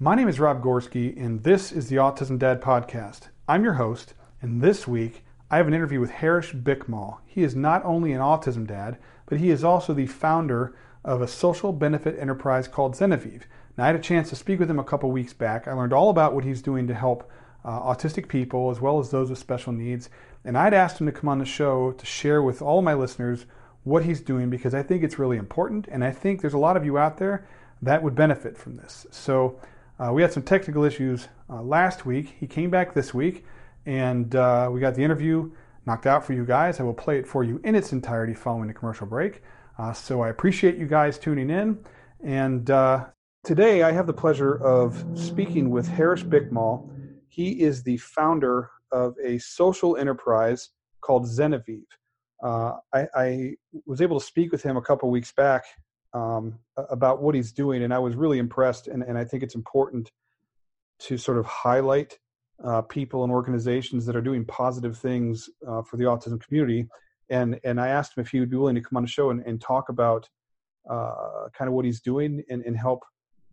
My name is Rob Gorski, and this is the Autism Dad Podcast. I'm your host, and this week I have an interview with Harish Bikmal. He is not only an autism dad, but he is also the founder of a social benefit enterprise called Zenaviv. Now, I had a chance to speak with him a couple weeks back. I learned all about what he's doing to help uh, autistic people as well as those with special needs. And I'd asked him to come on the show to share with all my listeners what he's doing because I think it's really important. And I think there's a lot of you out there that would benefit from this. So, uh, we had some technical issues uh, last week. He came back this week, and uh, we got the interview knocked out for you guys. I will play it for you in its entirety following the commercial break. Uh, so I appreciate you guys tuning in. And uh, today I have the pleasure of speaking with Harish Bikmal. He is the founder of a social enterprise called Zenaviv. Uh, I, I, was able to speak with him a couple weeks back um, about what he's doing, and I was really impressed. And, and I think it's important to sort of highlight uh, people and organizations that are doing positive things uh, for the autism community. And and I asked him if he would be willing to come on the show and, and talk about uh, kind of what he's doing and, and help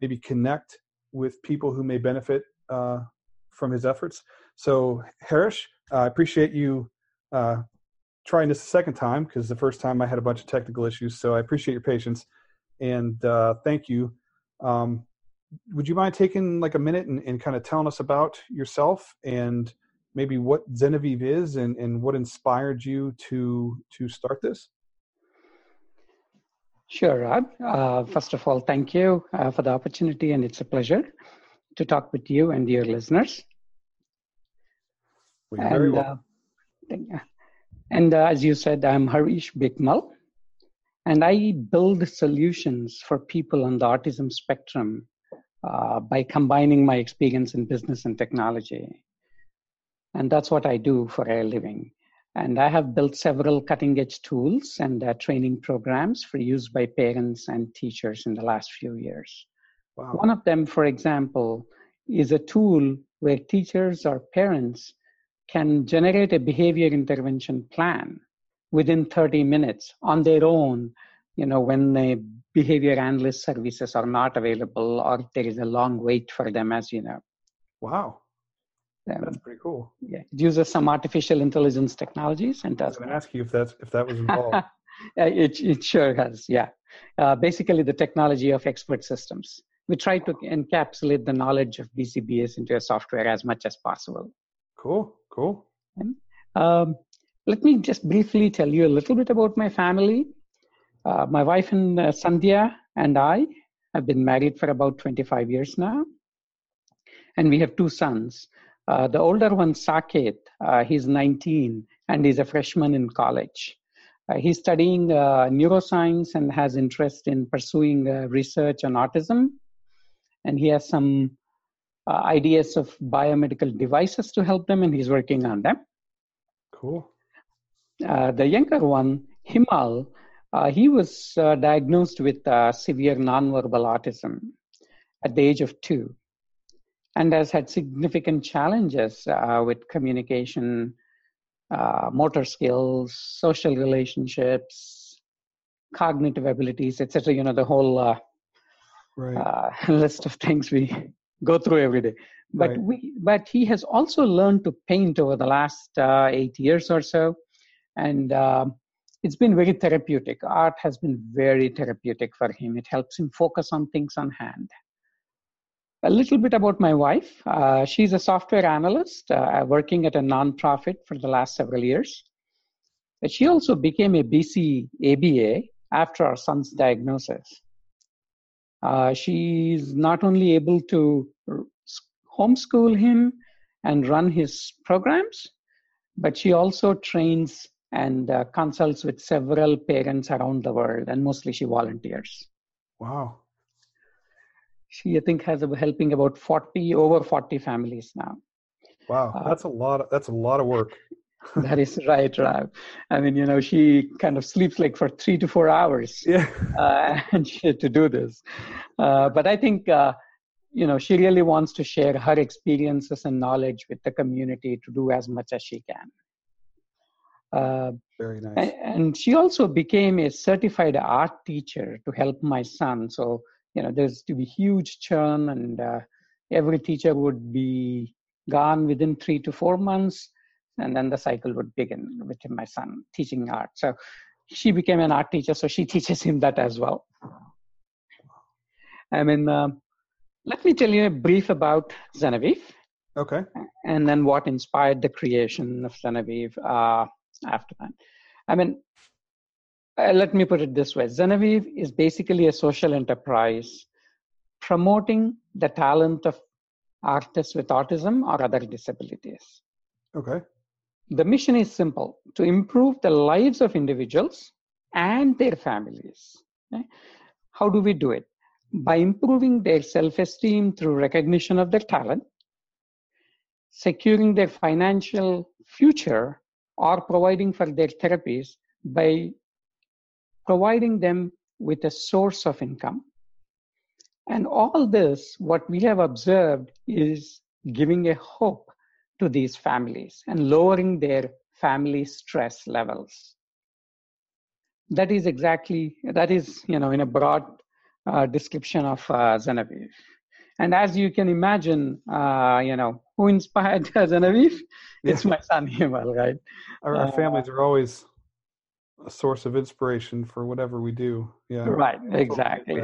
maybe connect with people who may benefit uh, from his efforts. So Harish, I appreciate you uh, trying this a second time because the first time I had a bunch of technical issues. So I appreciate your patience and uh, thank you. Um, would you mind taking like a minute and, and kind of telling us about yourself and maybe what Zenaviv is and, and what inspired you to to start this? Sure, Rob. Uh, first of all, thank you uh, for the opportunity, and it's a pleasure to talk with you and your listeners. Well, and, well. uh, and uh, as you said, I'm Harish Bikmal, and I build solutions for people on the autism spectrum uh, by combining my experience in business and technology. And that's what I do for a living. And I have built several cutting edge tools and uh, training programs for use by parents and teachers in the last few years. Wow. One of them, for example, is a tool where teachers or parents can generate a behavior intervention plan within 30 minutes on their own you know when the behavior analyst services are not available or there is a long wait for them as you know. Wow. Um, that's pretty cool. Yeah. It uses some artificial intelligence technologies and does i was going to ask you if that's if that was involved. It, it sure has yeah. Uh, basically the technology of expert systems. We try to encapsulate the knowledge of bcbs into a software as much as possible. Cool cool. And, um, let me just briefly tell you a little bit about my family uh, my wife and uh, Sandhya and I have been married for about 25 years now. And we have two sons. Uh, the older one, Saket, uh, he's 19 and he's a freshman in college. Uh, he's studying uh, neuroscience and has interest in pursuing research on autism. And he has some ideas of biomedical devices to help them, and he's working on them. Cool. The younger one, Himal, uh, he was uh, diagnosed with uh, severe nonverbal autism at the age of two and has had significant challenges uh, with communication, uh, motor skills, social relationships, cognitive abilities, etc. You know, the whole uh, right. list of things we go through every day. But, right. we, but he has also learned to paint over the last eight years or so. And um, it's been very therapeutic. Art has been very therapeutic for him. It helps him focus on things on hand. A little bit about my wife. Uh, she's a software analyst uh, working at a nonprofit for the last several years. But she also became a BC ABA after our son's diagnosis. Uh, she's not only able to homeschool him and run his programs, but she also trains and uh, consults with several parents around the world, and mostly she volunteers. Wow. She, I think, has a, helping about 40, over 40 families now. Wow, uh, that's a lot. Of, that's a lot of work. that is right, Rob. I mean, you know, she kind of sleeps like for three to four hours. Yeah. Uh, and she, to do this, uh, but I think uh, you know she really wants to share her experiences and knowledge with the community to do as much as she can. Uh, Very nice. And she also became a certified art teacher to help my son. So, you know, there's to be huge churn and uh, every teacher would be gone within three to four months, and then the cycle would begin with my son teaching art. So she became an art teacher, so she teaches him that as well. I mean, uh, let me tell you a brief about Zenaviv. Okay. And then what inspired the creation of Zenaviv uh, after that. I mean, uh, let me put it this way Zenaviv is basically a social enterprise promoting the talent of artists with autism or other disabilities. Okay. The mission is simple to improve the lives of individuals and their families. Okay? How do we do it? By improving their self esteem through recognition of their talent, securing their financial future, or providing for their therapies by providing them with a source of income. And all this, what we have observed is giving a hope to these families and lowering their family stress levels. That is exactly, that is, you know, in a broad uh, description of uh. And as you can imagine, uh, you know, who inspired Zenaviv? Yeah. It's my son Himal, right? Our, our families uh, are always a source of inspiration for whatever we do. Yeah. Right, exactly.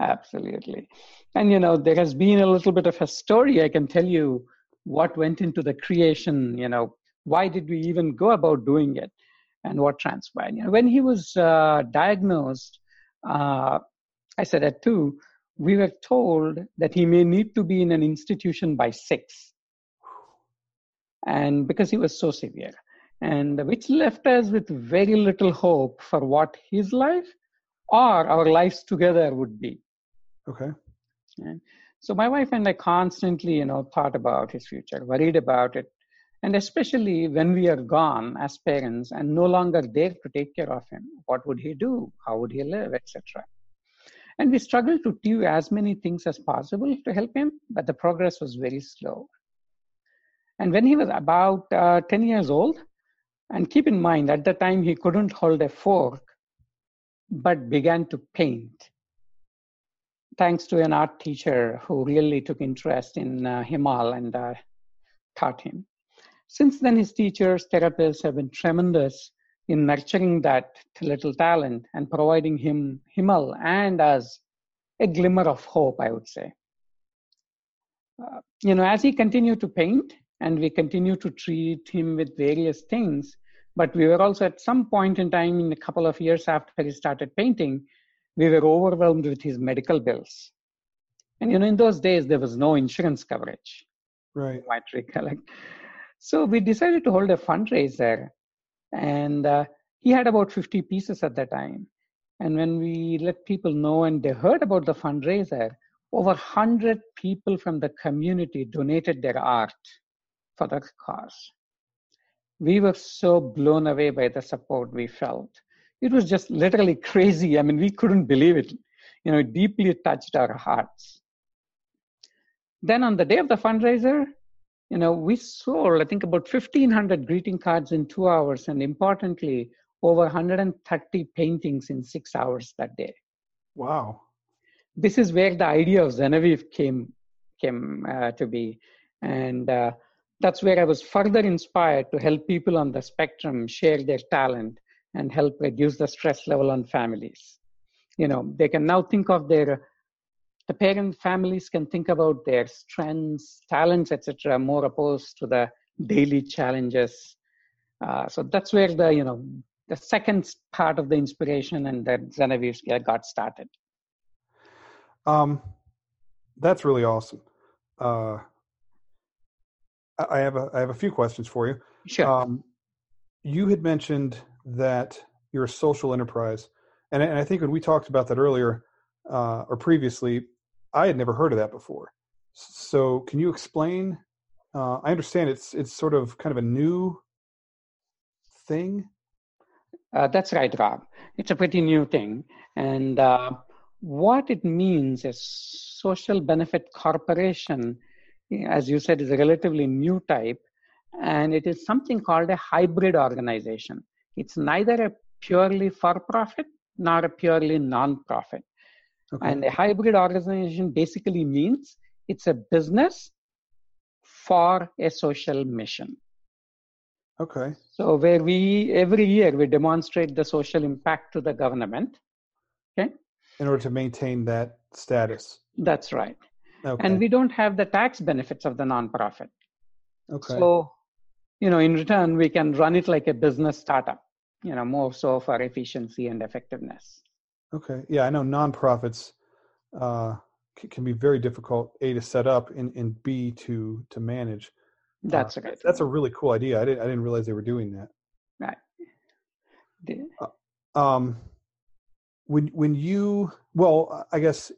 Absolutely. And, you know, there has been a little bit of a story I can tell you what went into the creation, you know, why did we even go about doing it and what transpired. You know, when he was uh, diagnosed, uh, I said at two, we were told that he may need to be in an institution by six. And because he was so severe and which left us with very little hope for what his life or our lives together would be. Okay. And so my wife and I constantly, you know, thought about his future, worried about it, and especially when we are gone as parents and no longer there to take care of him, what would he do? How would he live, etc. And we struggled to do as many things as possible to help him, but the progress was very slow. And when he was about uh, 10 years old, and keep in mind, at the time he couldn't hold a fork, but began to paint. Thanks to an art teacher who really took interest in uh, Himal and uh, taught him. Since then, his teachers, therapists have been tremendous in nurturing that little talent and providing him, Himal, and as a glimmer of hope, I would say. Uh, you know, as he continued to paint, and we continued to treat him with various things. But we were also at some point in time, in a couple of years after he started painting, we were overwhelmed with his medical bills. And you know, in those days, there was no insurance coverage. Right. You might recollect. So we decided to hold a fundraiser, and uh, he had about 50 pieces at that time. And when we let people know and they heard about the fundraiser, over 100 people from the community donated their art for the cause. We were so blown away by the support we felt. It was just literally crazy. I mean, we couldn't believe it. You know, it deeply touched our hearts. Then on the day of the fundraiser, you know, we sold, I think, about 1,500 greeting cards in two hours, and importantly, over 130 paintings in six hours that day. Wow. This is where the idea of Zenaviv came came uh, to be, and uh, that's where I was further inspired to help people on the spectrum share their talent and help reduce the stress level on families. You know, they can now think of their the parent families can think about their strengths, talents, etc., more opposed to the daily challenges. Uh, so that's where the you know the second part of the inspiration and that Zenaviv got started. Um, that's really awesome. Uh, I have a I have a few questions for you. Sure. Um, you had mentioned that you're a social enterprise, and, and I think when we talked about that earlier uh, or previously, I had never heard of that before. So, can you explain? Uh, I understand it's it's sort of kind of a new thing. Uh, that's right, Rob. It's a pretty new thing, and uh, what it means is social benefit corporation as you said, is a relatively new type, and it is something called a hybrid organization. It's neither a purely for profit nor a purely non profit. Okay. And a hybrid organization basically means it's a business for a social mission. Okay. So where we every year we demonstrate the social impact to the government. Okay. In order to maintain that status. That's right. Okay. And we don't have the tax benefits of the nonprofit. okay. So, you know, in return, we can run it like a business startup, you know, more so for efficiency and effectiveness. Okay. Yeah, I know nonprofits uh, c- can be very difficult. A to set up and, and B to to manage. That's Uh, right. That's a really cool idea. I didn't I didn't realize they were doing that. right. The- Um, when when you well, I guess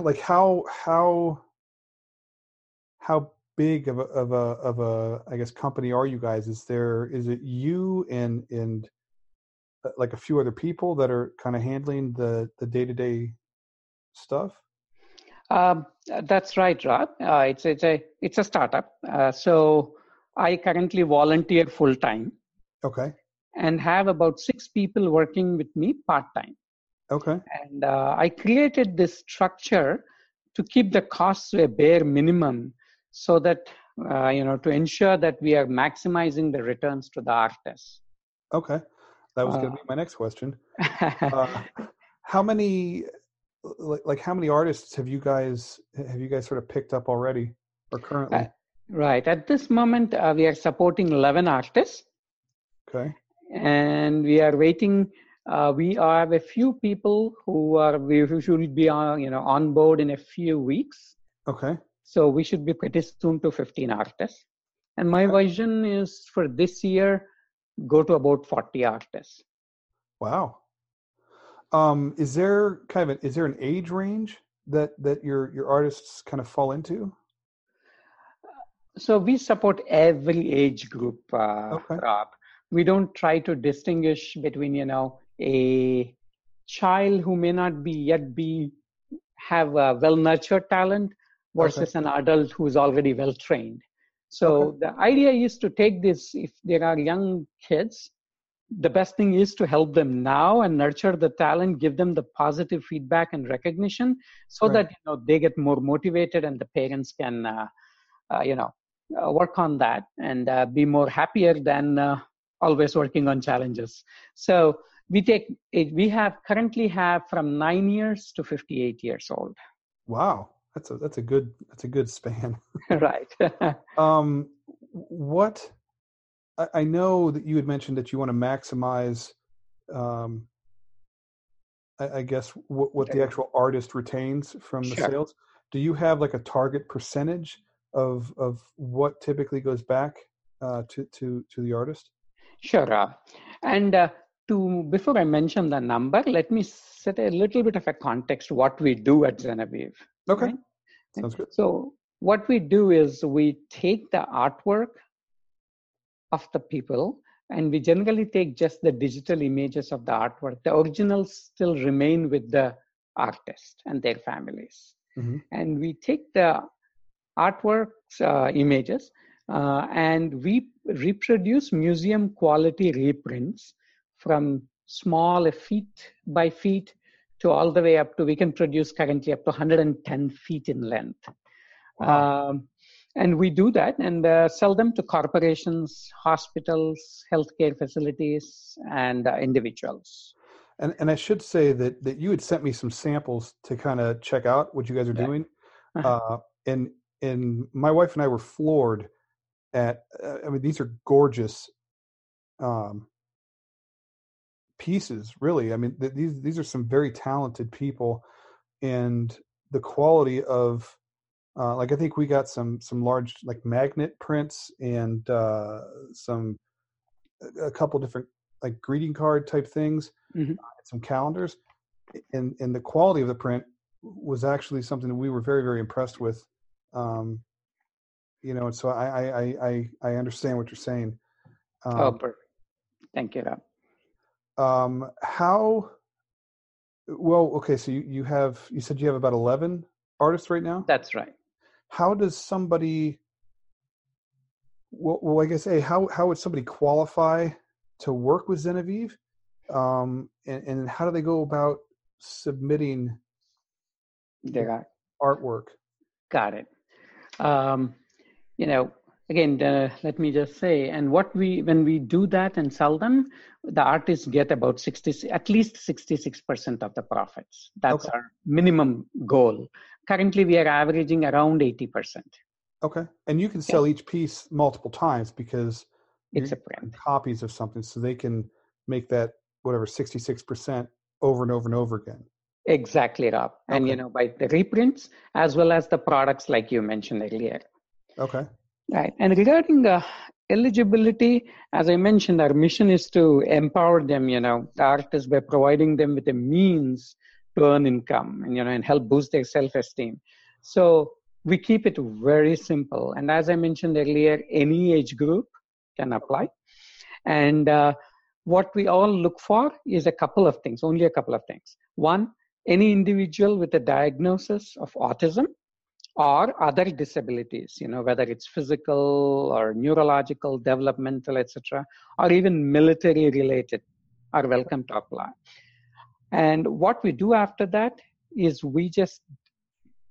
like how how how big of a of a of a I guess company are you guys? Is there is it you and and uh, like a few other people that are kind of handling the the day to day stuff? Um, that's right, Rob. Uh, it's it's a it's a startup. Uh, so I currently volunteer full time Okay. and have about six people working with me part time. Okay. And uh, I created this structure to keep the costs to a bare minimum, so that uh, you know to ensure that we are maximizing the returns to the artists. Okay. That was going Uh, to be my next question. Uh, how many like, like how many artists have you guys have you guys sort of picked up already or currently? right at this moment, uh, we are supporting 11 artists. Okay. and we are waiting. Uh, we have a few people who are we should be on you know on board in a few weeks. Okay. So we should be pretty soon to 15 artists. And my vision is for this year, go to about 40 artists. Wow. Um, is there kind of a, is there an age range that that your your artists kind of fall into? So we support every age group, uh, Okay. Rob. We don't try to distinguish between you know a child who may not be yet be have a well nurtured talent versus an adult who's already well trained. So Okay. the idea is to take this if there are young kids, the best thing is to help them now and nurture the talent, give them the positive feedback and recognition, so Right. that you know they get more motivated and the parents can uh, uh, you know uh, work on that and uh, be more happier than uh, always working on challenges. So we take it, we have currently have from nine years to 58 years old. Wow. That's a that's a good that's a good span. right. Um, what I, I know that you had mentioned that you want to maximize, um, I, I guess what, what the actual artist retains from the Sure. sales. Do you have like a target percentage of of what typically goes back uh, to to to the artist? Sure. Rob. And uh, to before I mention the number, let me set a little bit of a context what we do at Zenaviv. Okay, Right. sounds good. So what we do is we take the artwork of the people and we generally take just the digital images of the artwork. The originals still remain with the artist and their families. Mhm. And we take the artworks uh, images uh, and we reproduce museum quality reprints from small feet by feet to all the way up to we can produce currently up to 110 feet in length Wow. um, and we do that and uh, sell them to corporations hospitals healthcare facilities and uh, individuals And and I should say that that you had sent me some samples to kind of check out what you guys are Yeah. doing, Uh-huh. uh, and and my wife and I were floored at. Uh, I mean, these are gorgeous um, pieces. Really, I mean, th- these these are some very talented people, and the quality of. Uh, like I think we got some some large like magnet prints and uh, some a couple different like greeting card type things Mhm. some calendars and and the quality of the print was actually something that we were very very impressed with um you know and so i i i i understand what you're saying oh um, perfect thank you Rob. Um how well okay so you you have you said you have about 11 artists right now? That's right. How does somebody well, well i guess a how how would somebody qualify to work with Zenaviv um and, and how do they go about submitting their artwork? Got it. um, you know, again, uh, let me just say, and what we, when we do that and sell them, the artists get about 60, at least 66% of the profits. That's okay. our minimum goal. Currently, we are averaging around 80%. Okay. And you can sell each piece multiple times because it's a print. copies of something so they can make that whatever 66% over and over and over again. Exactly, Rob. Okay. And you know, by the reprints as well as the products like you mentioned earlier. Okay. Right. And regarding uh, eligibility, as I mentioned, our mission is to empower them, you know, the artists by providing them with a means to earn income and, you know, and help boost their self-esteem. So we keep it very simple. And as I mentioned earlier, any age group can apply. And uh, what we all look for is a couple of things, only a couple of things. One, any individual with a diagnosis of autism or other disabilities you know whether it's physical or neurological developmental etc or even military related are welcome to apply. And what we do after that is we just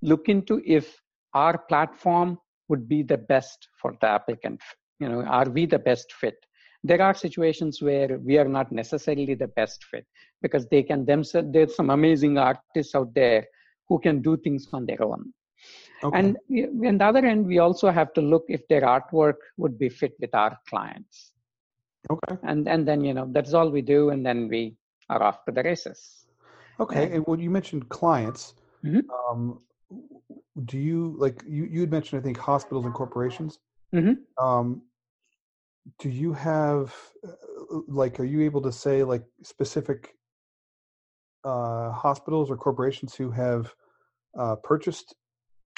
look into if our platform would be the best for the applicant you know are we the best fit? There are situations where we are not necessarily the best fit because they can themselves there's some amazing artists out there who can do things on their own Okay. And on the other end, we also have to look if their artwork would be fit with our clients. Okay. And and then you know that's all we do, and then we are off to the races. Okay. And, and when you mentioned clients, mm-hmm. um, do you like you you had mentioned I think hospitals and corporations. Mm-hmm. Um, do you have uh, like are you able to say like specific uh, hospitals or corporations who have uh, purchased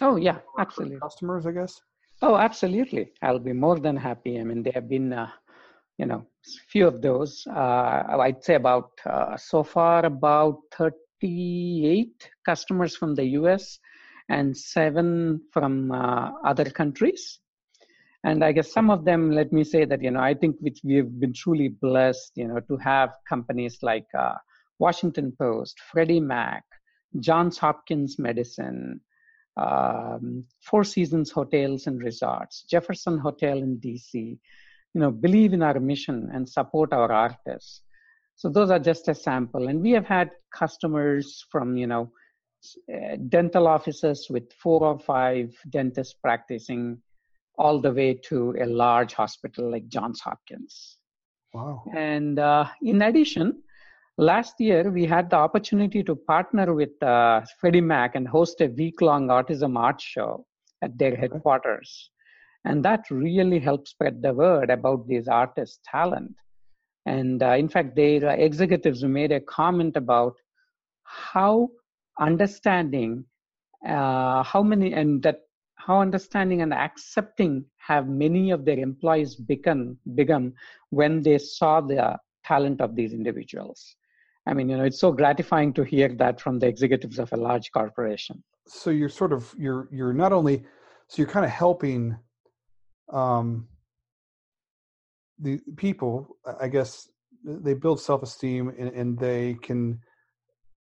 Oh yeah, absolutely. Customers, I guess. Oh, absolutely. I'll be more than happy. I mean, there have been, uh, you know, few of those. Uh, I'd say about uh, so far about 38 customers from the U.S. and seven from uh, other countries. And I guess some of them, let me say that, you know, I think which we've been truly blessed, you know, to have companies like uh, Washington Post, Freddie Mac, Johns Hopkins Medicine, um, Four Seasons Hotels and Resorts, Jefferson Hotel in DC, you know, believe in our mission and support our artists. So those are just a sample. And we have had customers from, you know, uh, dental offices with four or five dentists practicing all the way to a large hospital like Johns Hopkins. Wow. And uh, in addition, Last year, we had the opportunity to partner with uh, Freddie Mac and host a week long autism art show at their headquarters. And that really helped spread the word about these artists' talent. And uh, in fact, their executives made a comment about how understanding, uh, how many, and that how understanding and accepting have many of their employees become, become when they saw the talent of these individuals. I mean, you know, it's so gratifying to hear that from the executives of a large corporation. So you're sort of you're you're not only so you're kind of helping um the people, I guess they build self-esteem and, and they can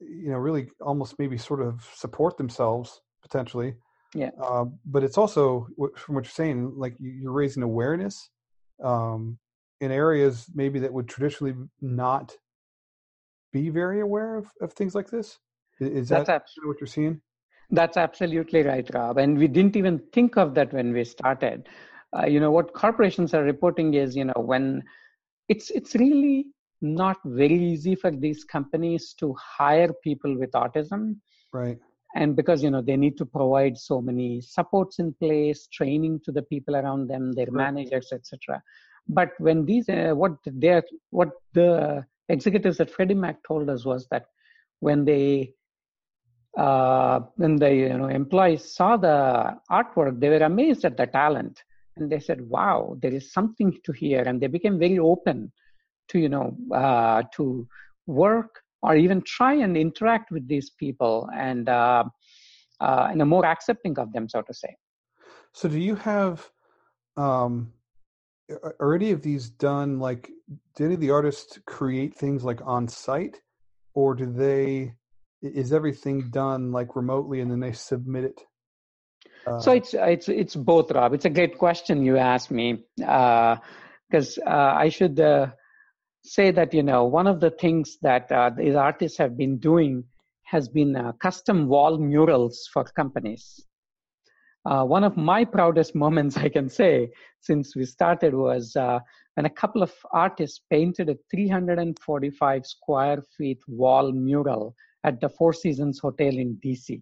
you know really almost maybe sort of support themselves potentially yeah uh, but it's also from what you're saying like you're raising awareness um, in areas maybe that would traditionally not be very aware of, of things like this? Is that That's what you're seeing? That's absolutely right, Rob. And we didn't even think of that when we started. Uh, you know what corporations are reporting is, you know, when it's it's really not very easy for these companies to hire people with autism. Right. And because you know they need to provide so many supports in place, training to the people around them, their right. managers, etc. But when these, uh, what they're what the executives at Freddie Mac told us was that when they uh, when the you know employees saw the artwork, they were amazed at the talent, and they said, "Wow, there is something to here," and they became very open to you know uh, to work or even try and interact with these people and uh, uh, and are more accepting of them, so to say. So, do you have um, are any of these done like do any of the artists create things like on site or do they is everything done like remotely and then they submit it Uh, so it's it's it's both, Rob. It's a great question you asked me because uh, uh, I should uh, say that you know one of the things that uh, these artists have been doing has been custom wall murals for companies. One of my proudest moments, I can say, since we started was when a couple of artists painted a 345 square feet wall mural at the Four Seasons Hotel in DC.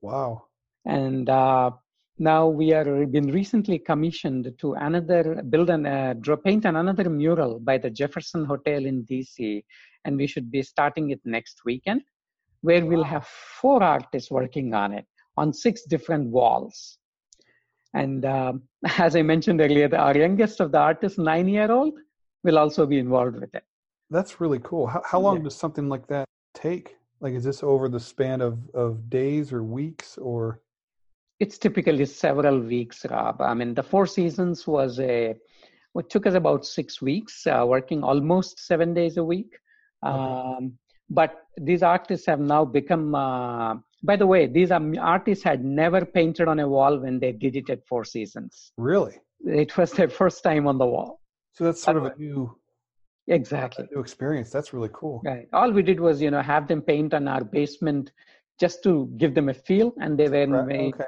Wow. And uh, now we are been recently commissioned to another build and uh, draw paint on another mural by the Jefferson Hotel in DC, and we should be starting it next weekend, where we'll have four artists working on it on six different walls. And um, as I mentioned earlier, our youngest of the artists, nine-year-old, will also be involved with it. That's really cool. How, how long yeah. does something like that take? Like, is this over the span of, of days or weeks or? It's typically several weeks, Rob. I mean, the Four Seasons was a, what took us about six weeks, uh, working almost seven days a week. Okay. Um, but these artists have now become, uh, by the way, these artists had never painted on a wall when they did it at Four Seasons. Really? It was their first time on the wall. So that's sort of a new exactly new experience that's really cool right all we did was you know have them paint on our basement just to give them a feel and they were right. made okay.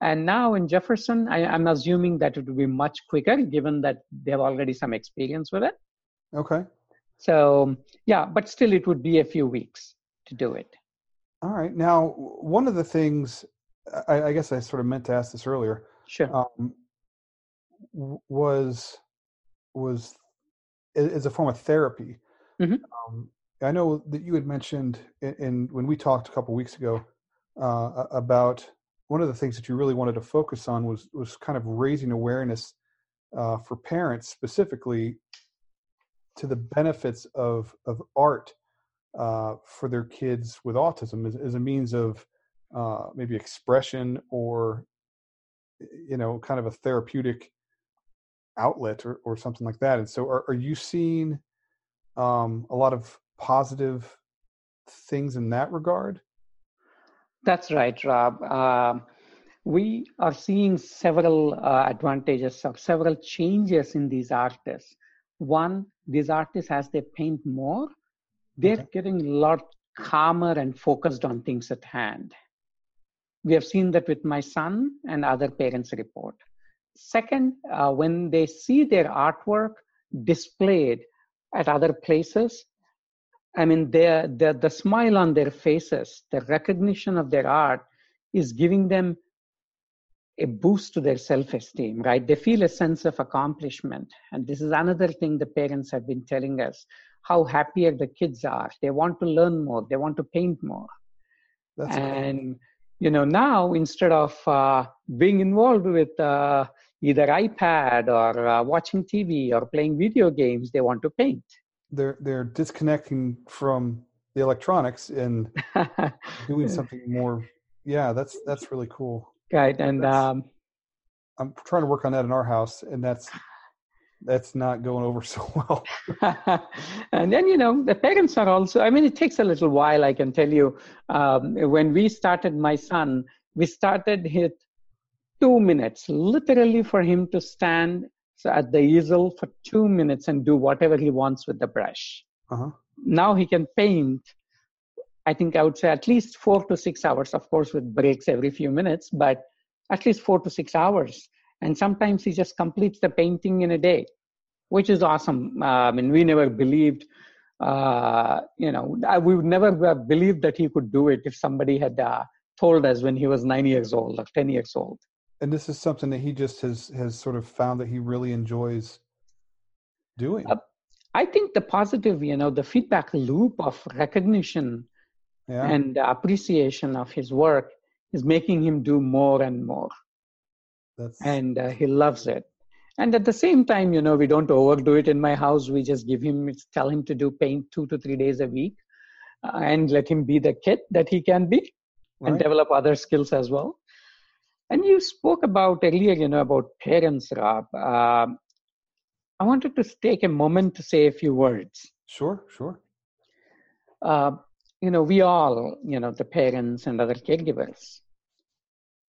and now in jefferson I, i'm assuming that it will be much quicker given that they have already some experience with it okay so yeah but still it would be a few weeks to do it all right now one of the things i, I guess i sort of meant to ask this earlier sure um, was was as a form of therapy. Mm-hmm. Um, I know that you had mentioned in, in when we talked a couple weeks ago uh, about one of the things that you really wanted to focus on was was kind of raising awareness uh, for parents specifically to the benefits of of art uh, for their kids with autism as, as a means of uh, maybe expression or you know kind of a therapeutic outlet or, or something like that. And so, are, are you seeing um, a lot of positive things in that regard? That's right, Rob. Uh, we are seeing several uh, advantages or several changes in these artists. One, these artists, as they paint more, they're okay. getting a lot calmer and focused on things at hand. We have seen that with my son and other parents report. Second, uh, when they see their artwork displayed at other places, I mean, the, the smile on their faces, the recognition of their art is giving them a boost to their self esteem, right? They feel a sense of accomplishment. And this is another thing the parents have been telling us how happier the kids are. They want to learn more, they want to paint more. That's and cool you know now instead of uh, being involved with uh, either ipad or uh, watching tv or playing video games they want to paint. They're they're disconnecting from the electronics and doing something more. Yeah that's that's really cool. Right and um, i'm trying to work on that in our house and that's that's not going over so well. and then, you know, the parents are also, I mean, it takes a little while, I can tell you. Um, when we started my son, we started with two minutes, literally for him to stand at the easel for two minutes and do whatever he wants with the brush. Uh-huh. Now he can paint, I think I would say at least four to six hours, of course, with breaks every few minutes, but at least four to six hours and sometimes he just completes the painting in a day which is awesome. Uh, i mean we never believed uh, you know we would never have believed that he could do it if somebody had uh, told us when he was nine years old or ten years old. And this is something that he just has has sort of found that he really enjoys doing. Uh, i think the positive you know the feedback loop of recognition yeah. and appreciation of his work is making him do more and more that's... And uh, he loves it. And at the same time, you know, we don't overdo it in my house. We just give him, tell him to do paint two to three days a week uh, and let him be the kid that he can be right. and develop other skills as well. And you spoke about earlier, you know, about parents, Rob. Uh, I wanted to take a moment to say a few words. Sure, sure. Uh, you know, we all, you know, the parents and other caregivers,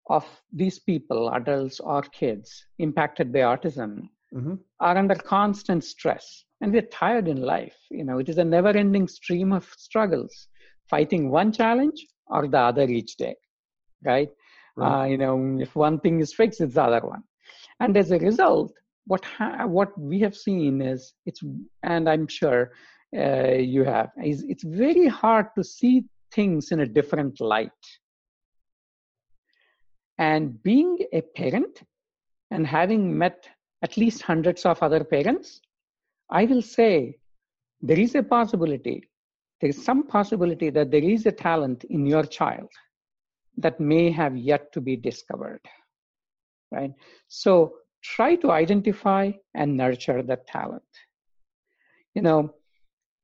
of these people, adults or kids impacted by autism, Mm-hmm. are under constant stress and we're tired in life. You know, it is a never ending stream of struggles, fighting one challenge or the other each day, right? Right. Uh, you know, if one thing is fixed, it's the other one. And as a result, what ha- what we have seen is it's, and I'm sure uh, you have, is it's very hard to see things in a different light. And being a parent and having met at least hundreds of other parents, I will say there is a possibility, there is some possibility that there is a talent in your child that may have yet to be discovered. Right? So try to identify and nurture that talent. You know,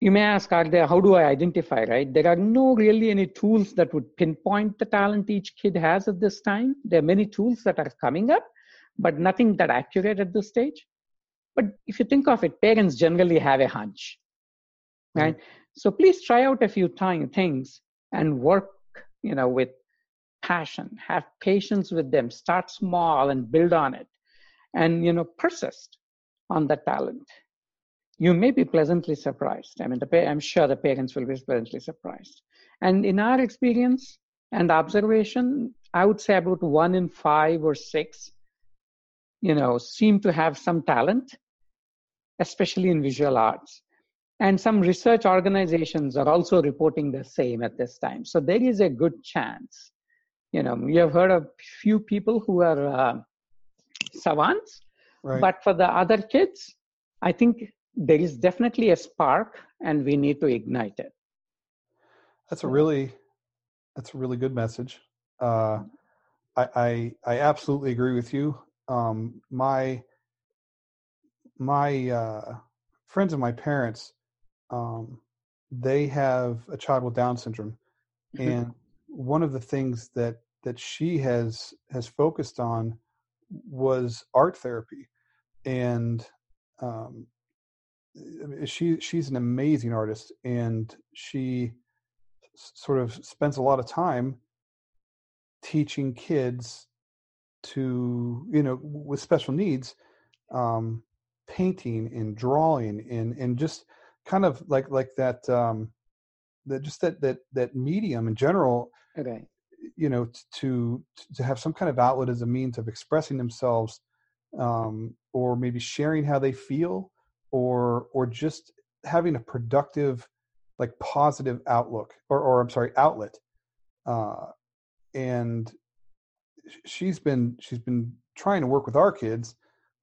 you may ask, are there, how do I identify, right? There are no really any tools that would pinpoint the talent each kid has at this time. There are many tools that are coming up, but nothing that accurate at this stage. But if you think of it, parents generally have a hunch, hmm. right? So please try out a few time things and work, you know, with passion. Have patience with them. Start small and build on it, and you know, persist on the talent. You may be pleasantly surprised. I mean, the pa- I'm sure the parents will be pleasantly surprised. And in our experience and observation, I would say about one in five or six you know seem to have some talent especially in visual arts and some research organizations are also reporting the same at this time so there is a good chance you know you have heard of few people who are uh, savants Right. but for the other kids i think there is definitely a spark and we need to ignite it That's a really that's a really good message. Uh, I, I I absolutely agree with you. Um, my my uh, friends of my parents, um, they have a child with Down syndrome, Mhm. and one of the things that that she has has focused on was art therapy, and um, she she's an amazing artist, and she sort of spends a lot of time teaching kids to you know with special needs um painting and drawing and and just kind of like like that um that just that that that medium in general okay. you know t- to to have some kind of outlet as a means of expressing themselves um or maybe sharing how they feel or or just having a productive like positive outlook or or I'm sorry outlet uh and she's been she's been trying to work with our kids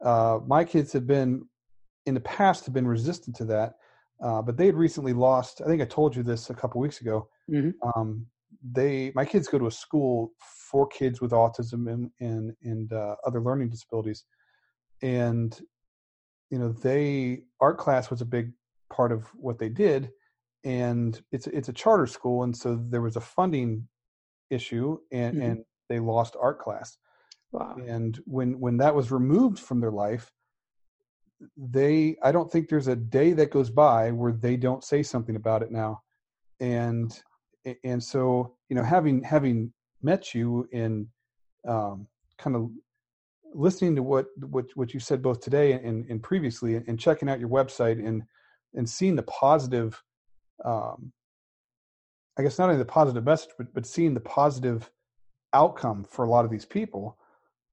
uh my kids have been in the past have been resistant to that uh but they had recently lost I think I told you this a couple weeks ago Mhm. um they my kids go to a school for kids with autism and and and uh, other learning disabilities and you know they art class was a big part of what they did and it's it's a charter school and so there was a funding issue and Mhm. and they lost art class. Wow. And when when that was removed from their life they i don't think there's a day that goes by where they don't say something about it now. And and so you know having having met you in um, kind of listening to what what what you said both today and, and previously and checking out your website and and seeing the positive um, i guess not only the positive message but but seeing the positive outcome for a lot of these people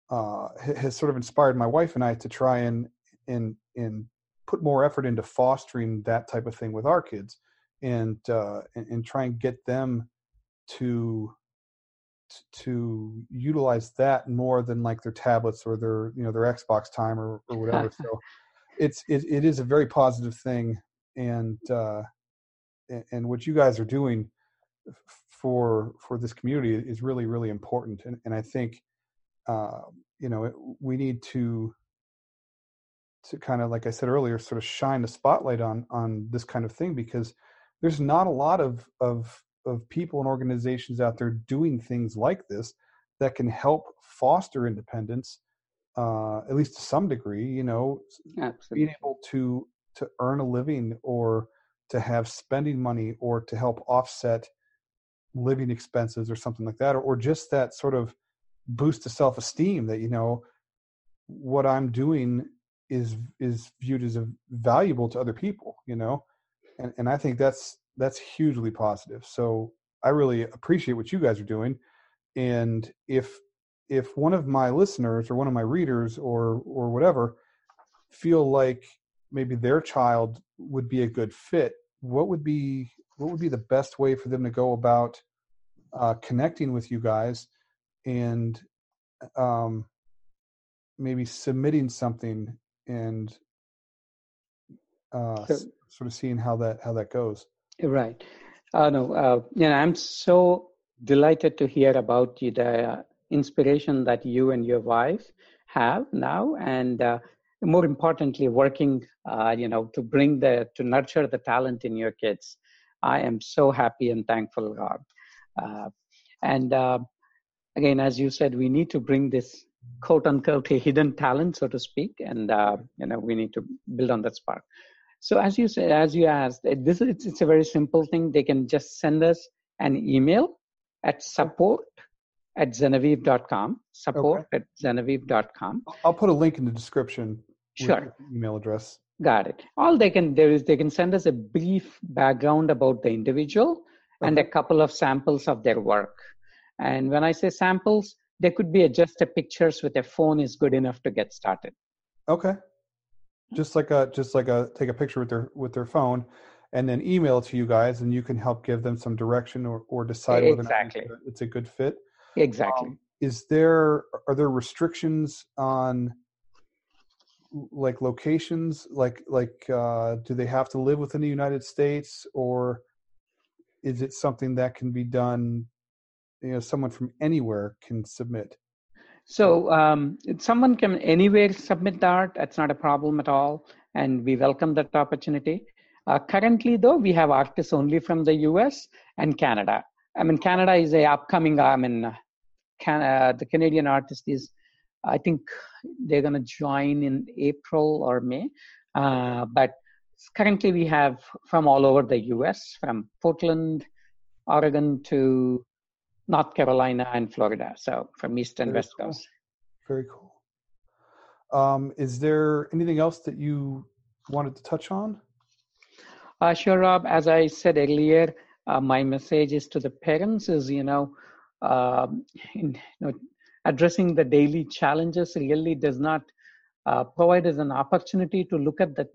uh, has sort of inspired my wife and I to try and and and put more effort into fostering that type of thing with our kids and uh, and, and try and get them to to utilize that more than like their tablets or their you know their Xbox time or, or whatever. so it's it, it is a very positive thing and uh, and, what you guys are doing for for this community is really really important and, and I think uh, you know it, we need to to kind of like I said earlier sort of shine the spotlight on on this kind of thing because there's not a lot of of of people and organizations out there doing things like this that can help foster independence uh, at least to some degree you know absolutely. being able to to earn a living or to have spending money or to help offset living expenses or something like that or, or just that sort of boost to self-esteem that you know what i'm doing is is viewed as a valuable to other people you know? And and i think that's that's hugely positive so i really appreciate what you guys are doing and if if one of my listeners or one of my readers or or whatever feel like maybe their child would be a good fit what would be what would be the best way for them to go about uh, connecting with you guys and um, maybe submitting something and uh, so, sort of seeing how that how that goes. Right. Uh, no, uh, know, I'm so delighted to hear about the inspiration that you and your wife have now, and uh, more importantly, working, uh, you know, to bring the to nurture the talent in your kids. I am so happy and thankful, Rob. Uh, and uh, again, as you said, we need to bring this quote unquote hidden talent, so to speak, and uh, you know we need to build on that spark. So as you said, as you asked, eh, this it's, it's a very simple thing. They can just send us an email at support at zenaviv.com. Support okay. at zenaviv.com. I'll put a link in the description. Sure. Email address. Got it. All they can do is they can send us a brief background about the individual okay. and a couple of samples of their work. And when I say samples, they could be just a pictures with a phone is good enough to get started. Okay. Just like a just like a take a picture with their with their phone and then email it to you guys and you can help give them some direction or, or decide whether exactly. or not it's a good fit. Exactly. Um, is there are there restrictions on like locations like like uh do they have to live within the United States or is it something that can be done you know someone from anywhere can submit so um, someone can anywhere submit the art that's not a problem at all and we welcome that opportunity. Uh, currently though we have artists only from the us and canada. I mean canada is a upcoming i mean can, uh, the canadian artist is i think they're going to join in april or may. Uh, but currently we have from all over the us from portland oregon to North Carolina and Florida. So from East and Very West cool. Coast. Very cool. Um, is there anything else that you wanted to touch on? Uh, sure, Rob. As I said earlier, uh, my message is to the parents is, you know, um, in, you know, addressing the daily challenges really does not uh, provide us an opportunity to look at the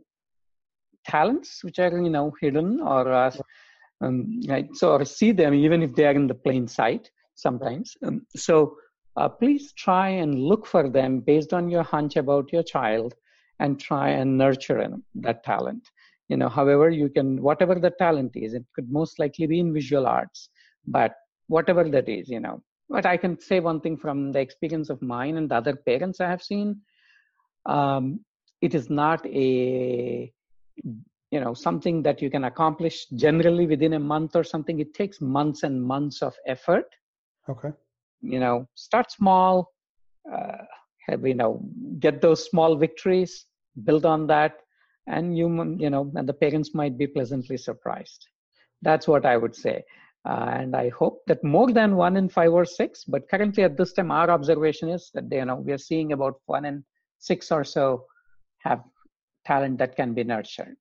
talents which are, you know, hidden or uh, um, right? So, or see them even if they are in the plain sight sometimes. Um, so, uh, please try and look for them based on your hunch about your child and try and nurture that talent. You know, however, you can, whatever the talent is, it could most likely be in visual arts, but whatever that is, you know. But I can say one thing from the experience of mine and the other parents I have seen. Um, it is not a you know something that you can accomplish generally within a month or something it takes months and months of effort. Okay. You know start small uh, have, you know get those small victories build on that and you you know and the parents might be pleasantly surprised. That's what i would say. Uh, and i hope that more than one in five or six but currently at this time our observation is that you know we are seeing about one in six or so have talent that can be nurtured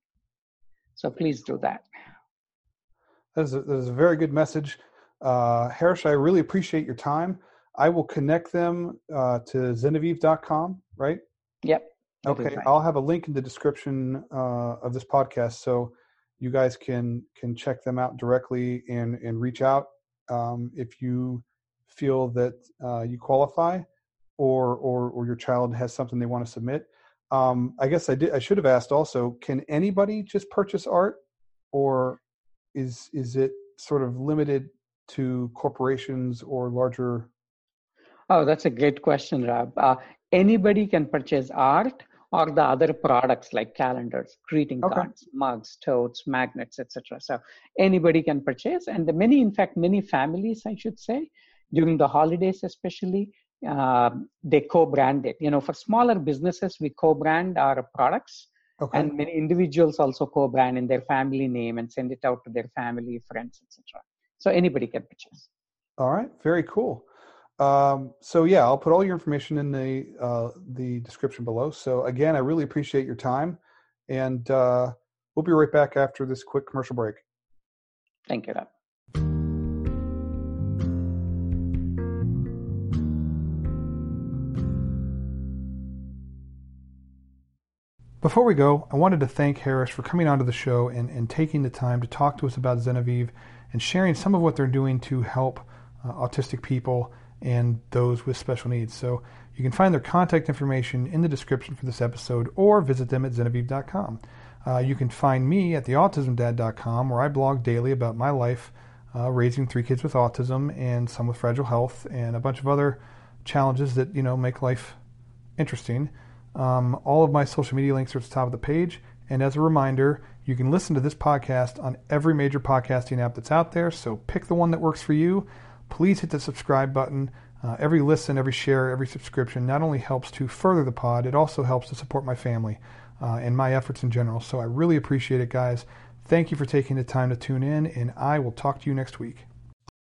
so please do that. That is a, that is a very good message. Uh, Harish, I really appreciate your time. I will connect them uh, to Zenaviv.com, right? Yep. Okay, right. I'll have a link in the description uh, of this podcast, so you guys can can check them out directly and and reach out um, if you feel that uh, you qualify, or or or your child has something they want to submit um, I guess I did. I should have asked also. Can anybody just purchase art, or is is it sort of limited to corporations or larger? Oh, that's a great question, Rob. Uh, anybody can purchase art or the other products like calendars, greeting okay. cards, mugs, totes, magnets, etc. So anybody can purchase, and the many, in fact, many families, I should say, during the holidays especially, uh, they co-brand it. You know, for smaller businesses, we co-brand our products, okay. and many individuals also co-brand in their family name and send it out to their family, friends, etc. So anybody can purchase. All right, very cool. Um, so yeah, I'll put all your information in the uh, the description below. So again, I really appreciate your time, and uh, we'll be right back after this quick commercial break. Thank you. Rob. Before we go, I wanted to thank Harish for coming onto the show and, and taking the time to talk to us about Zenaviv and sharing some of what they're doing to help uh, autistic people and those with special needs. So you can find their contact information in the description for this episode or visit them at zenaviv.com. Uh, you can find me at theautismdad.com where I blog daily about my life uh, raising three kids with autism and some with fragile health and a bunch of other challenges that you know make life interesting. Um, all of my social media links are at the top of the page. And as a reminder, you can listen to this podcast on every major podcasting app that's out there. So pick the one that works for you. Please hit the subscribe button. Uh, every listen, every share, every subscription not only helps to further the pod, it also helps to support my family uh, and my efforts in general. So I really appreciate it, guys. Thank you for taking the time to tune in, and I will talk to you next week.